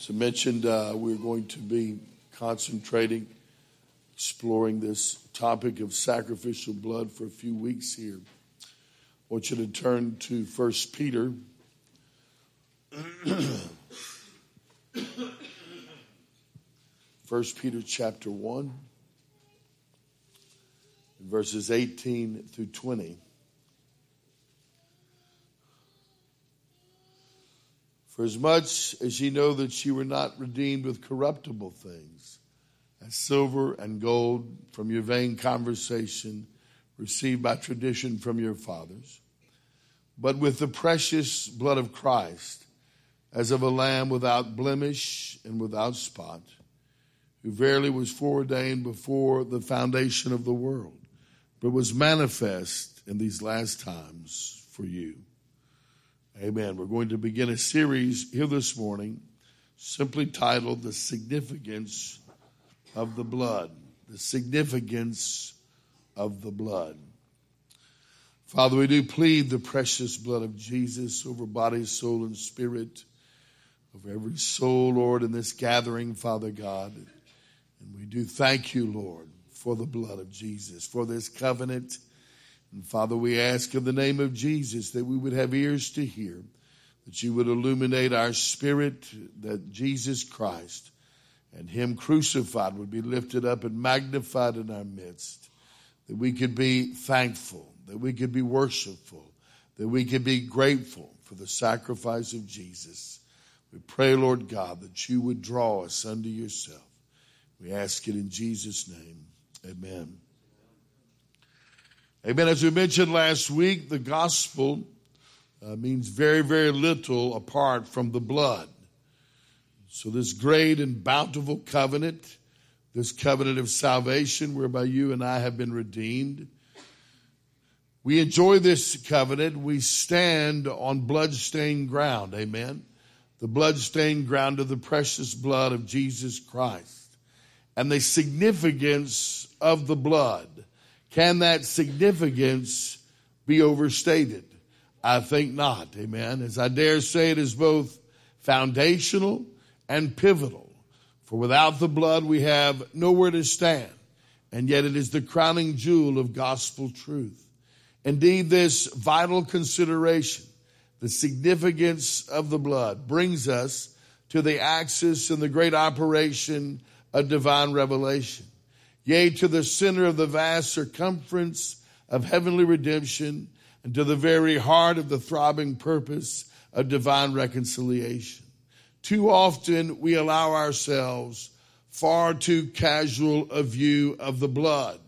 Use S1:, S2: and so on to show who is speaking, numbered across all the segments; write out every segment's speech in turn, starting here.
S1: As I mentioned, uh, we're going to be concentrating, exploring this topic of sacrificial blood for a few weeks here. I want you to turn to 1 Peter. First Peter chapter 1, verses 18 through 20. For as much as ye know that ye were not redeemed with corruptible things, as silver and gold from your vain conversation received by tradition from your fathers, but with the precious blood of Christ, as of a lamb without blemish and without spot, who verily was foreordained before the foundation of the world, but was manifest in these last times for you Amen. We're going to begin a series here this morning simply titled The Significance of the Blood. The Significance of the Blood. Father, we do plead the precious blood of Jesus over body, soul, and spirit, over every soul, Lord, in this gathering, Father God. And we do thank you, Lord, for the blood of Jesus, for this covenant and Father, we ask in the name of Jesus that we would have ears to hear, that you would illuminate our spirit, that Jesus Christ and Him crucified would be lifted up and magnified in our midst, that we could be thankful, that we could be worshipful, that we could be grateful for the sacrifice of Jesus. We pray, Lord God, that you would draw us unto yourself. We ask it in Jesus' name. Amen. Amen. As we mentioned last week, the gospel uh, means very, very little apart from the blood. So, this great and bountiful covenant, this covenant of salvation whereby you and I have been redeemed, we enjoy this covenant. We stand on blood-stained ground. Amen. The blood-stained ground of the precious blood of Jesus Christ and the significance of the blood can that significance be overstated? I think not. Amen. As I dare say, it is both foundational and pivotal. For without the blood, we have nowhere to stand. And yet it is the crowning jewel of gospel truth. Indeed, this vital consideration, the significance of the blood, brings us to the axis and the great operation of divine revelation yea, to the center of the vast circumference of heavenly redemption, and to the very heart of the throbbing purpose of divine reconciliation. Too often we allow ourselves far too casual a view of the blood.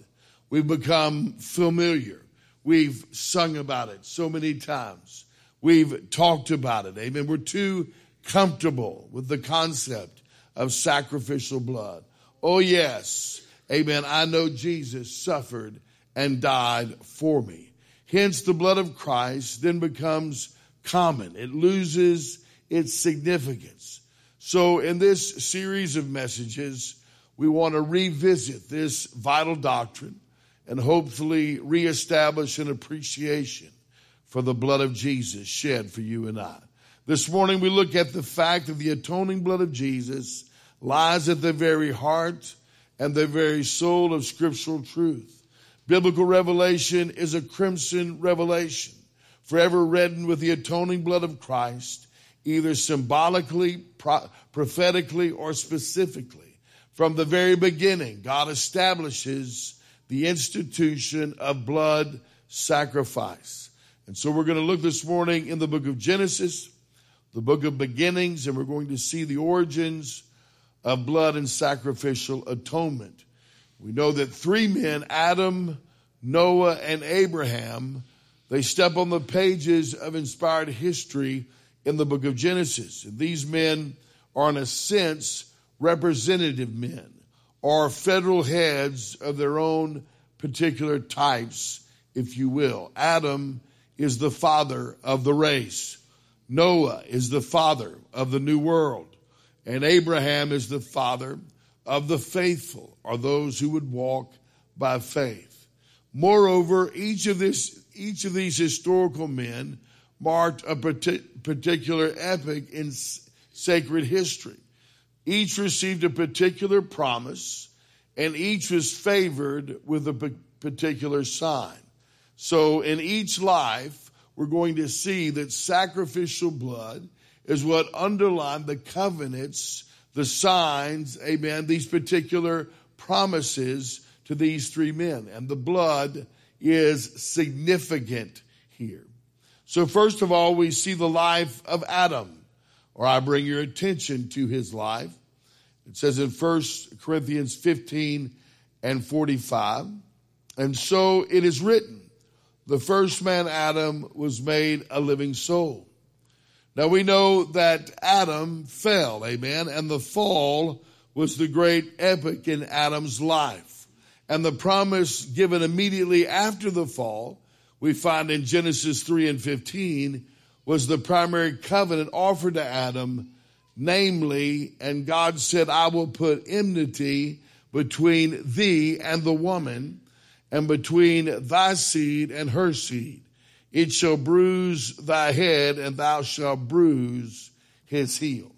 S1: We've become familiar. We've sung about it so many times. We've talked about it. Amen. We're too comfortable with the concept of sacrificial blood. Oh, yes. Amen. I know Jesus suffered and died for me. Hence, the blood of Christ then becomes common. It loses its significance. So, in this series of messages, we want to revisit this vital doctrine and hopefully reestablish an appreciation for the blood of Jesus shed for you and I. This morning, we look at the fact that the atoning blood of Jesus lies at the very heart and the very soul of scriptural truth. Biblical revelation is a crimson revelation, forever reddened with the atoning blood of Christ, either symbolically, pro- prophetically, or specifically. From the very beginning, God establishes the institution of blood sacrifice. And so we're going to look this morning in the book of Genesis, the book of beginnings, and we're going to see the origins of blood and sacrificial atonement. We know that three men, Adam, Noah, and Abraham, they step on the pages of inspired history in the book of Genesis. And these men are, in a sense, representative men or federal heads of their own particular types, if you will. Adam is the father of the race. Noah is the father of the new world. And Abraham is the father of the faithful, or those who would walk by faith. Moreover, each of this, each of these historical men marked a particular epoch in sacred history. Each received a particular promise, and each was favored with a particular sign. So in each life, we're going to see that sacrificial blood is what underlined the covenants, the signs, amen, these particular promises to these three men. And the blood is significant here. So, first of all, we see the life of Adam, or I bring your attention to his life. It says in 1 Corinthians 15 and 45, and so it is written, the first man, Adam, was made a living soul. Now we know that Adam fell, amen, and the fall was the great epic in Adam's life. And the promise given immediately after the fall, we find in Genesis 3 and 15, was the primary covenant offered to Adam, namely, and God said, I will put enmity between thee and the woman, and between thy seed and her seed. It shall bruise thy head, and thou shalt bruise his heel.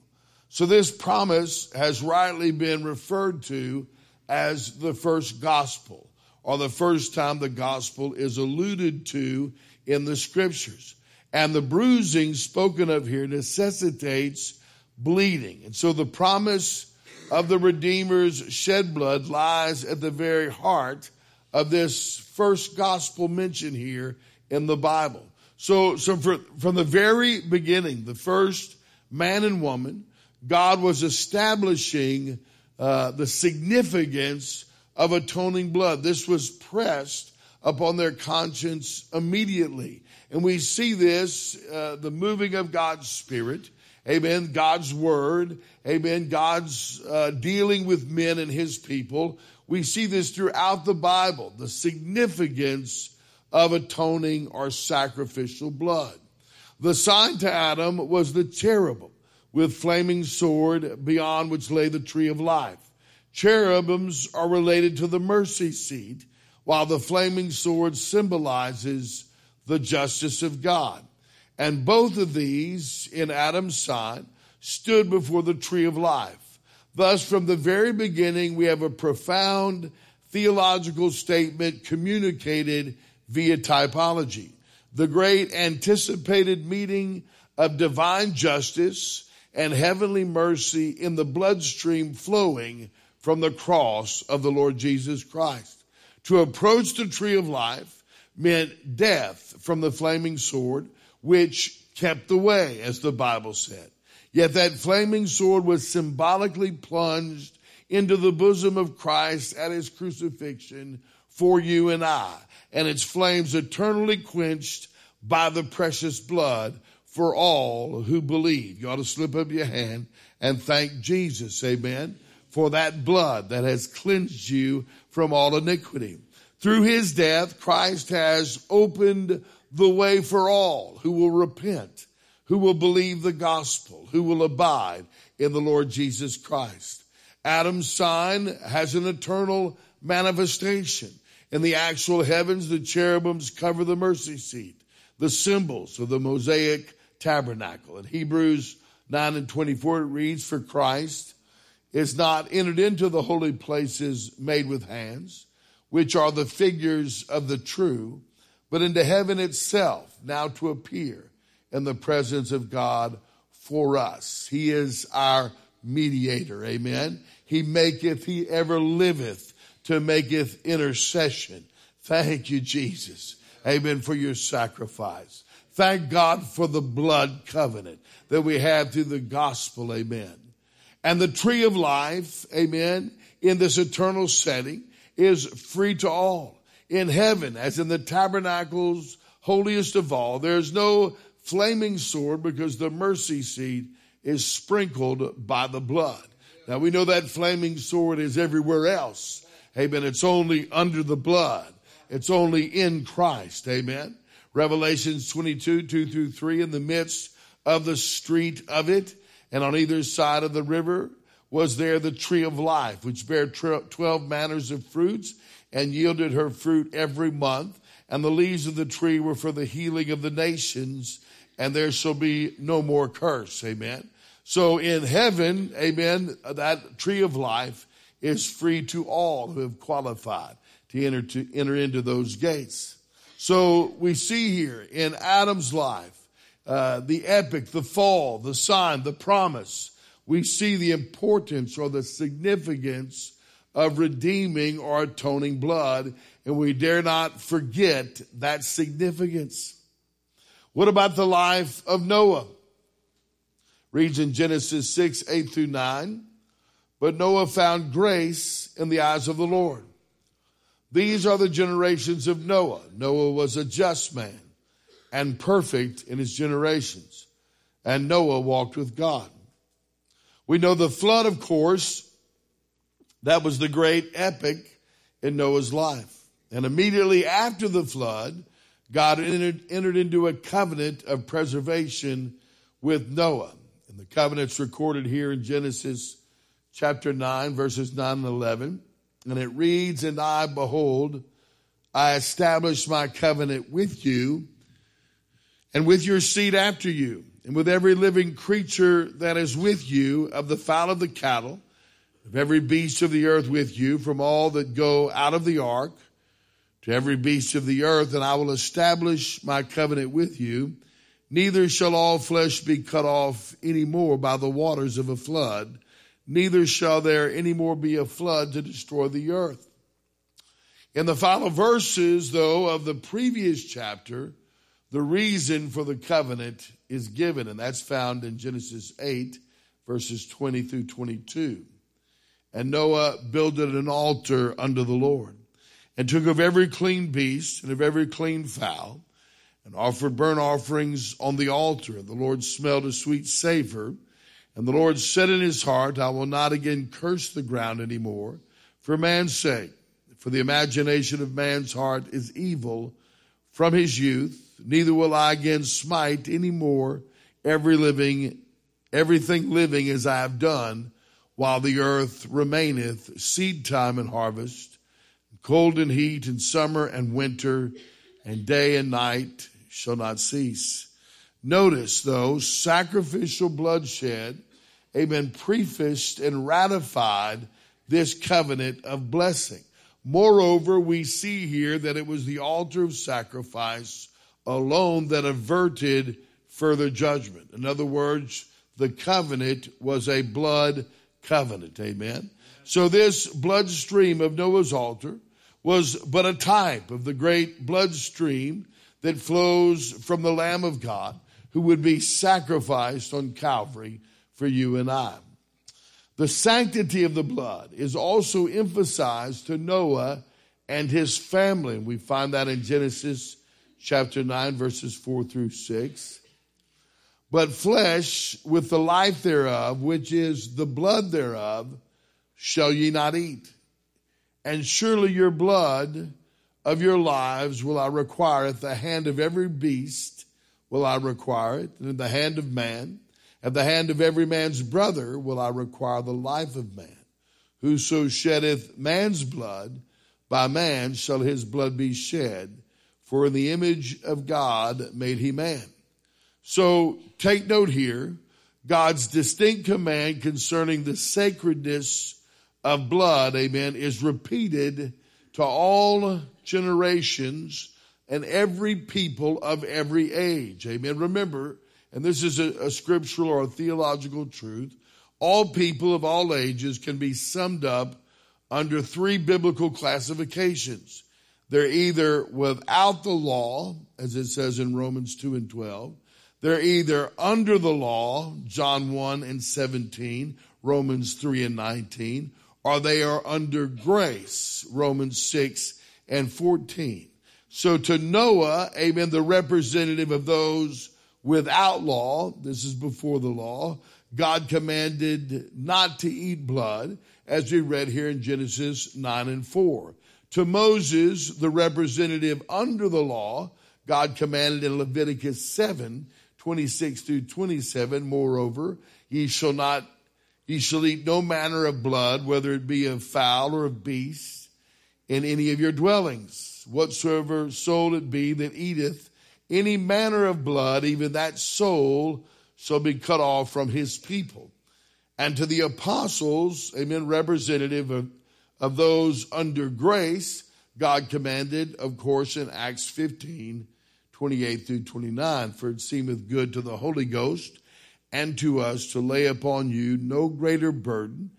S1: So this promise has rightly been referred to as the first gospel, or the first time the gospel is alluded to in the scriptures. And the bruising spoken of here necessitates bleeding. And so the promise of the Redeemer's shed blood lies at the very heart of this first gospel mention here in the Bible. So, so for, from the very beginning, the first man and woman God was establishing uh, the significance of atoning blood. This was pressed upon their conscience immediately. And we see this, uh, the moving of God's Spirit, amen, God's Word, amen, God's uh, dealing with men and His people. We see this throughout the Bible, the significance of atoning or sacrificial blood. The sign to Adam was the cherubim with flaming sword beyond which lay the tree of life. Cherubims are related to the mercy seat, while the flaming sword symbolizes the justice of God. And both of these in Adam's sign stood before the tree of life. Thus, from the very beginning, we have a profound theological statement communicated via typology. The great anticipated meeting of divine justice and heavenly mercy in the bloodstream flowing from the cross of the Lord Jesus Christ. To approach the tree of life meant death from the flaming sword, which kept the way, as the Bible said. Yet that flaming sword was symbolically plunged into the bosom of Christ at his crucifixion for you and I, and its flames eternally quenched by the precious blood for all who believe. You ought to slip up your hand and thank Jesus, amen, for that blood that has cleansed you from all iniquity. Through his death, Christ has opened the way for all who will repent, who will believe the gospel, who will abide in the Lord Jesus Christ. Adam's sign has an eternal manifestation. In the actual heavens, the cherubims cover the mercy seat, the symbols of the Mosaic tabernacle. In Hebrews 9 and 24, it reads, For Christ is not entered into the holy places made with hands, which are the figures of the true, but into heaven itself, now to appear in the presence of God for us. He is our mediator. Amen. He maketh, he ever liveth to maketh intercession. Thank you, Jesus. Amen for your sacrifice. Thank God for the blood covenant that we have through the gospel. Amen. And the tree of life, amen, in this eternal setting is free to all. In heaven, as in the tabernacles, holiest of all, there's no flaming sword because the mercy seat is sprinkled by the blood. Now we know that flaming sword is everywhere else. Amen. It's only under the blood. It's only in Christ. Amen. Revelations 22, 2 through 3, in the midst of the street of it, and on either side of the river was there the tree of life, which bare 12 manners of fruits and yielded her fruit every month. And the leaves of the tree were for the healing of the nations, and there shall be no more curse. Amen. So in heaven, amen, that tree of life is free to all who have qualified to enter to enter into those gates. So we see here in Adam's life, uh, the epic, the fall, the sign, the promise. We see the importance or the significance of redeeming or atoning blood, and we dare not forget that significance. What about the life of Noah? Reads in Genesis 6, 8 through 9. But Noah found grace in the eyes of the Lord. These are the generations of Noah. Noah was a just man and perfect in his generations. And Noah walked with God. We know the flood, of course, that was the great epic in Noah's life. And immediately after the flood, God entered, entered into a covenant of preservation with Noah. And the covenant's recorded here in Genesis chapter 9, verses 9 and 11. And it reads, And I, behold, I establish my covenant with you and with your seed after you, and with every living creature that is with you, of the fowl of the cattle, of every beast of the earth with you, from all that go out of the ark to every beast of the earth, and I will establish my covenant with you. Neither shall all flesh be cut off any more by the waters of a flood, neither shall there any more be a flood to destroy the earth. In the final verses, though, of the previous chapter, the reason for the covenant is given, and that's found in Genesis 8, verses 20 through 22. And Noah builded an altar unto the Lord, and took of every clean beast and of every clean fowl, and offered burnt offerings on the altar. And the Lord smelled a sweet savor. And the Lord said in his heart, I will not again curse the ground any more for man's sake. For the imagination of man's heart is evil from his youth. Neither will I again smite any more every living, everything living as I have done while the earth remaineth, seed time and harvest, cold and heat, and summer and winter, and day and night shall not cease. Notice, though, sacrificial bloodshed, amen, prefaced and ratified this covenant of blessing. Moreover, we see here that it was the altar of sacrifice alone that averted further judgment. In other words, the covenant was a blood covenant. Amen. So this blood stream of Noah's altar was but a type of the great blood stream that flows from the Lamb of God who would be sacrificed on Calvary for you and I. The sanctity of the blood is also emphasized to Noah and his family. We find that in Genesis chapter 9, verses 4 through 6. But flesh with the life thereof, which is the blood thereof, shall ye not eat. And surely your blood of your lives will I require at the hand of every beast will I require it, and in the hand of man, at the hand of every man's brother will I require the life of man. Whoso sheddeth man's blood, by man shall his blood be shed, for in the image of God made he man. So take note here, God's distinct command concerning the sacredness of blood, amen, is repeated to all generations and every people of every age. Amen. Remember, and this is a, a, scriptural or a theological truth, all people of all ages can be summed up under three biblical classifications. They're either without the law, as it says in Romans 2 and 12, they're either under the law, John 1 and 17, Romans 3 and 19, or they are under grace, Romans 6 and 14. So to Noah, amen, the representative of those without law, this is before the law, God commanded not to eat blood, as we read here in Genesis 9 and 4. To Moses, the representative under the law, God commanded in Leviticus 7 26 through 27. Moreover, ye shall not, ye shall eat no manner of blood, whether it be of fowl or of beast, in any of your dwellings. Whatsoever soul it be that eateth any manner of blood, even that soul shall be cut off from his people. And to the apostles, amen, representative of, of those under grace, God commanded, of course, in Acts 15, 28 through 29, for it seemeth good to the Holy Ghost and to us to lay upon you no greater burden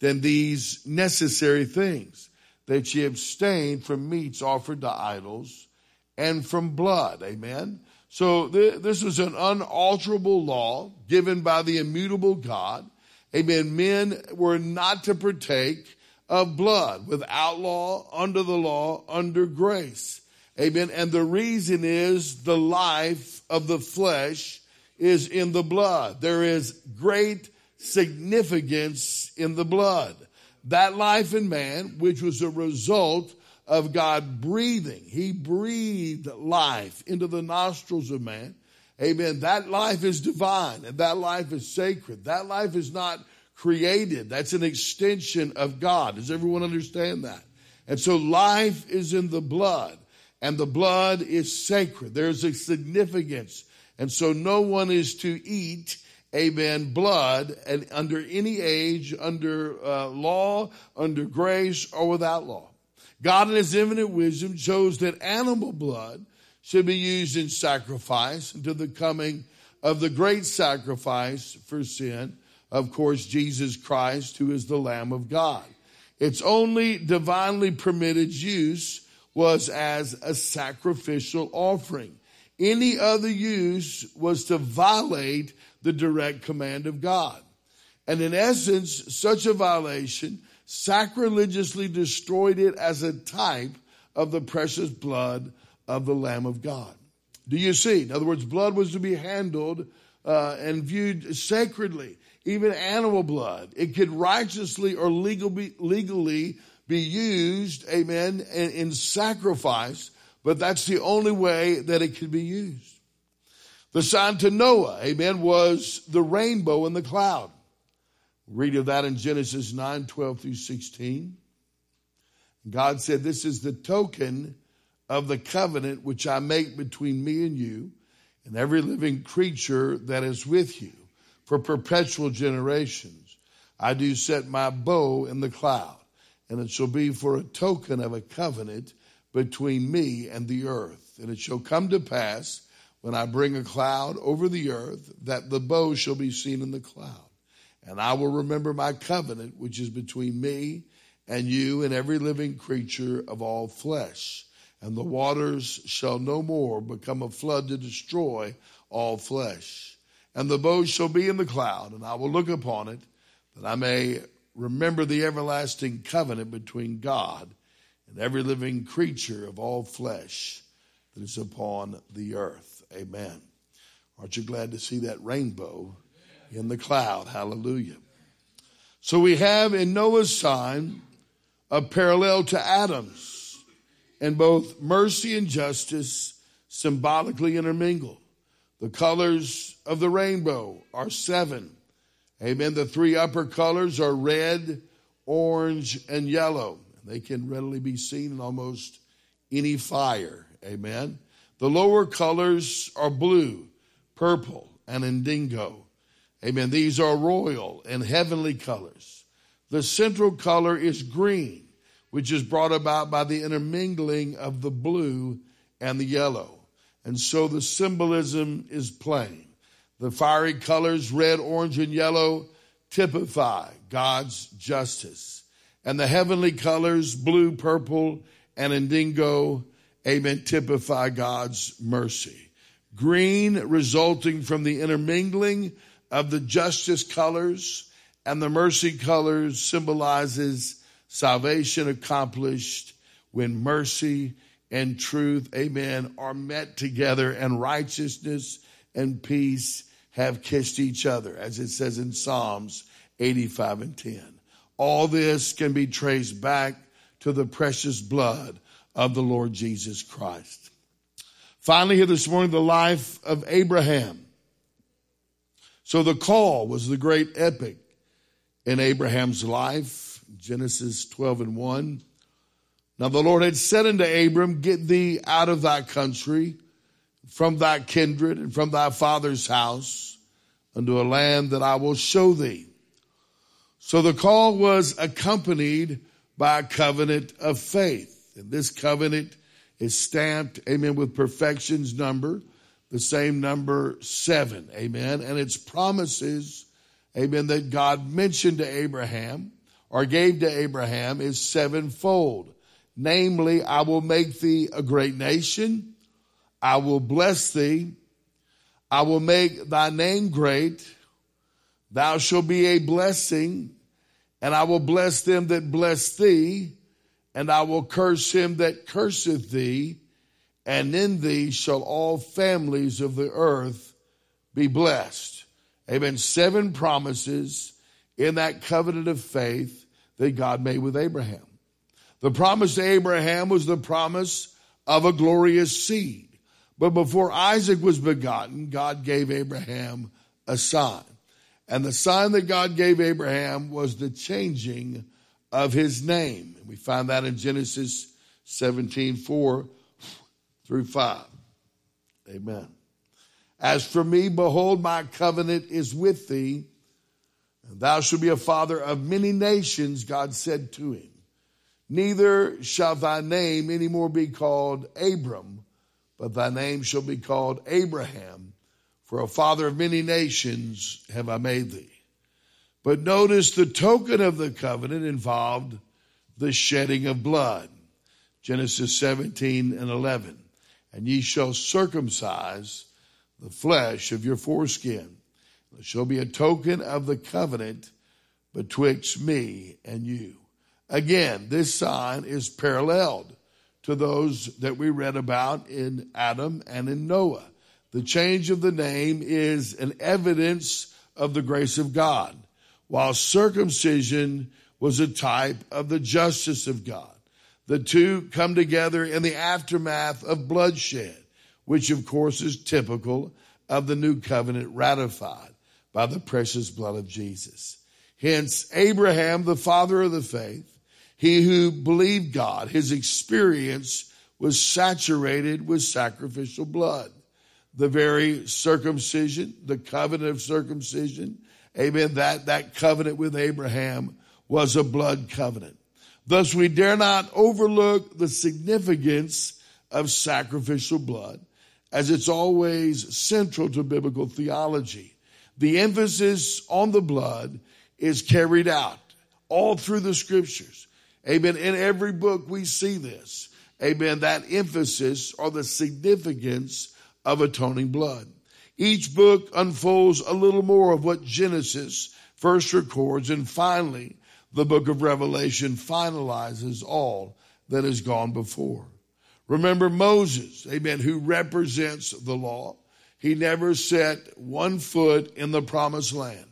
S1: than these necessary things, that ye abstain from meats offered to idols and from blood. Amen. So th- this was an unalterable law given by the immutable God. Amen. Men were not to partake of blood without law, under the law, under grace. Amen. And the reason is the life of the flesh is in the blood. There is great significance in the blood. That life in man, which was a result of God breathing, He breathed life into the nostrils of man. Amen. That life is divine and that life is sacred. That life is not created. That's an extension of God. Does everyone understand that? And so life is in the blood and the blood is sacred. There's a significance. And so no one is to eat amen, blood and under any age, under uh, law, under grace, or without law. God in his infinite wisdom chose that animal blood should be used in sacrifice until the coming of the great sacrifice for sin, of course, Jesus Christ, who is the Lamb of God. Its only divinely permitted use was as a sacrificial offering. Any other use was to violate the direct command of God. And in essence, such a violation sacrilegiously destroyed it as a type of the precious blood of the Lamb of God. Do you see? In other words, blood was to be handled uh, and viewed sacredly. Even animal blood, it could righteously or legal be, legally be used, amen, in, in sacrifice, but that's the only way that it could be used. The sign to Noah, amen, was the rainbow in the cloud. Read of that in Genesis 9 12 through 16. God said, This is the token of the covenant which I make between me and you and every living creature that is with you for perpetual generations. I do set my bow in the cloud, and it shall be for a token of a covenant between me and the earth. And it shall come to pass when I bring a cloud over the earth, that the bow shall be seen in the cloud. And I will remember my covenant, which is between me and you and every living creature of all flesh. And the waters shall no more become a flood to destroy all flesh. And the bow shall be in the cloud, and I will look upon it, that I may remember the everlasting covenant between God and every living creature of all flesh that is upon the earth. Amen. Aren't you glad to see that rainbow in the cloud? Hallelujah. So we have in Noah's sign a parallel to Adam's, and both mercy and justice symbolically intermingle. The colors of the rainbow are seven. Amen. The three upper colors are red, orange, and yellow. They can readily be seen in almost any fire. Amen. The lower colors are blue, purple, and indigo. Amen. These are royal and heavenly colors. The central color is green, which is brought about by the intermingling of the blue and the yellow. And so the symbolism is plain. The fiery colors, red, orange, and yellow, typify God's justice. And the heavenly colors, blue, purple, and indigo, amen, typify God's mercy. Green resulting from the intermingling of the justice colors and the mercy colors symbolizes salvation accomplished when mercy and truth, amen, are met together and righteousness and peace have kissed each other, as it says in Psalms 85 and 10. All this can be traced back to the precious blood of the Lord Jesus Christ. Finally, here this morning, the life of Abraham. So the call was the great epic in Abraham's life, Genesis 12 and 1. Now the Lord had said unto Abram, Get thee out of thy country, from thy kindred, and from thy father's house, unto a land that I will show thee. So the call was accompanied by a covenant of faith. And this covenant is stamped, amen, with perfection's number, the same number seven, amen. And it's promises, amen, that God mentioned to Abraham or gave to Abraham is sevenfold. Namely, I will make thee a great nation. I will bless thee. I will make thy name great. Thou shalt be a blessing, and I will bless them that bless thee, and I will curse him that curseth thee, and in thee shall all families of the earth be blessed. Amen. Seven promises in that covenant of faith that God made with Abraham. The promise to Abraham was the promise of a glorious seed. But before Isaac was begotten, God gave Abraham a sign. And the sign that God gave Abraham was the changing of his name. and We find that in Genesis 17 4 through 5. Amen. As for me, behold, my covenant is with thee, and thou shalt be a father of many nations, God said to him. Neither shall thy name any more be called Abram but thy name shall be called Abraham, for a father of many nations have I made thee. But notice the token of the covenant involved the shedding of blood. Genesis 17 and 11. And ye shall circumcise the flesh of your foreskin. It shall be a token of the covenant betwixt me and you. Again, this sign is paralleled to those that we read about in Adam and in Noah. The change of the name is an evidence of the grace of God, while circumcision was a type of the justice of God. The two come together in the aftermath of bloodshed, which of course is typical of the new covenant ratified by the precious blood of Jesus. Hence, Abraham, the father of the faith, he who believed God, his experience was saturated with sacrificial blood. The very circumcision, the covenant of circumcision, amen, that, that covenant with Abraham was a blood covenant. Thus, we dare not overlook the significance of sacrificial blood, as it's always central to biblical theology. The emphasis on the blood is carried out all through the scriptures. Amen. In every book we see this. Amen. That emphasis or the significance of atoning blood. Each book unfolds a little more of what Genesis first records, and finally, the book of Revelation finalizes all that has gone before. Remember Moses, amen, who represents the law. He never set one foot in the promised land.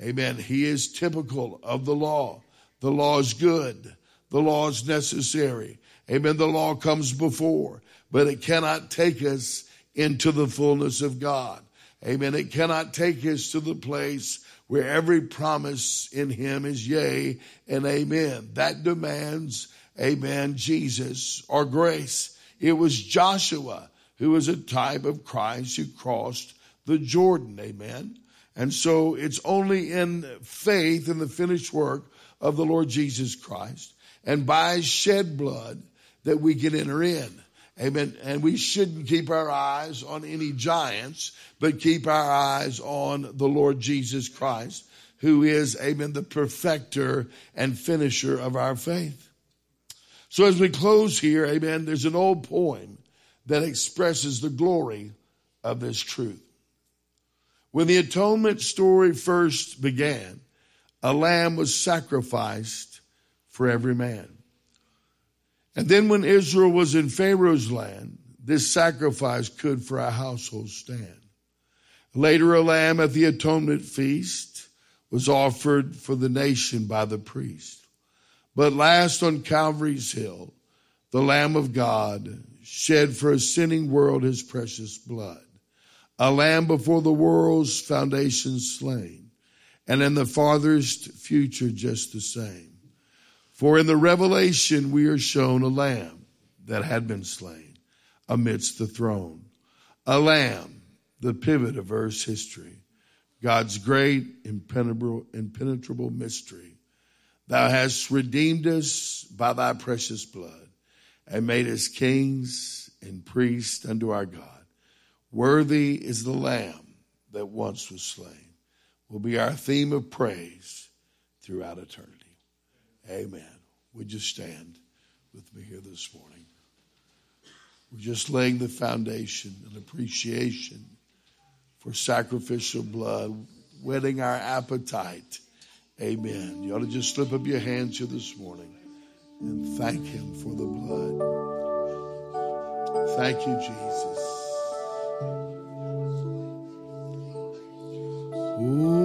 S1: Amen. He is typical of the law. The law is good. The law is necessary. Amen. The law comes before, but it cannot take us into the fullness of God. Amen. It cannot take us to the place where every promise in Him is yea and amen. That demands, amen, Jesus or grace. It was Joshua who was a type of Christ who crossed the Jordan. Amen. And so it's only in faith in the finished work of the Lord Jesus Christ and by shed blood that we can enter in. Amen. And we shouldn't keep our eyes on any giants, but keep our eyes on the Lord Jesus Christ, who is, amen, the perfecter and finisher of our faith. So as we close here, amen, there's an old poem that expresses the glory of this truth. When the atonement story first began, a lamb was sacrificed for every man. And then when Israel was in Pharaoh's land, this sacrifice could for a household stand. Later, a lamb at the atonement feast was offered for the nation by the priest. But last on Calvary's hill, the Lamb of God shed for a sinning world his precious blood. A lamb before the world's foundation slain, and in the farthest future just the same. For in the revelation we are shown a lamb that had been slain amidst the throne. A lamb, the pivot of earth's history. God's great, impenetrable, impenetrable mystery. Thou hast redeemed us by thy precious blood and made us kings and priests unto our God. Worthy is the Lamb that once was slain, will be our theme of praise throughout eternity. Amen. Would you stand with me here this morning? We're just laying the foundation and appreciation for sacrificial blood, whetting our appetite. Amen. You ought to just slip up your hands here this morning and thank Him for the blood. Thank you, Jesus. Ooh,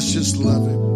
S1: Let's just love him.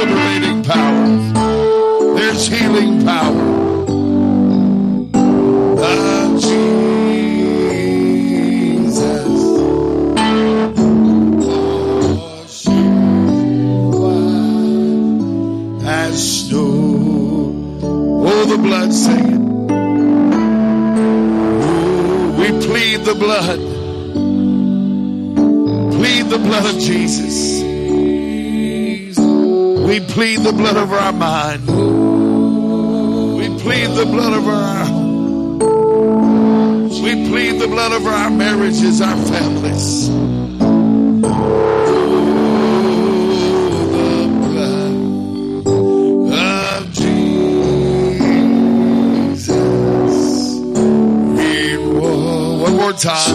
S1: Liberating power. There's healing power. Plead the blood of our mind. We plead the blood of our. We plead the blood of our marriages, our families. Oh,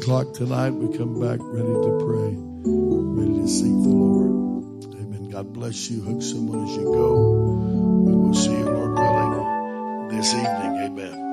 S1: o'clock tonight, we come back ready to pray, ready to seek the Lord. Amen. God bless you. Hug someone as you go. We will see you, Lord willing, this evening. Amen.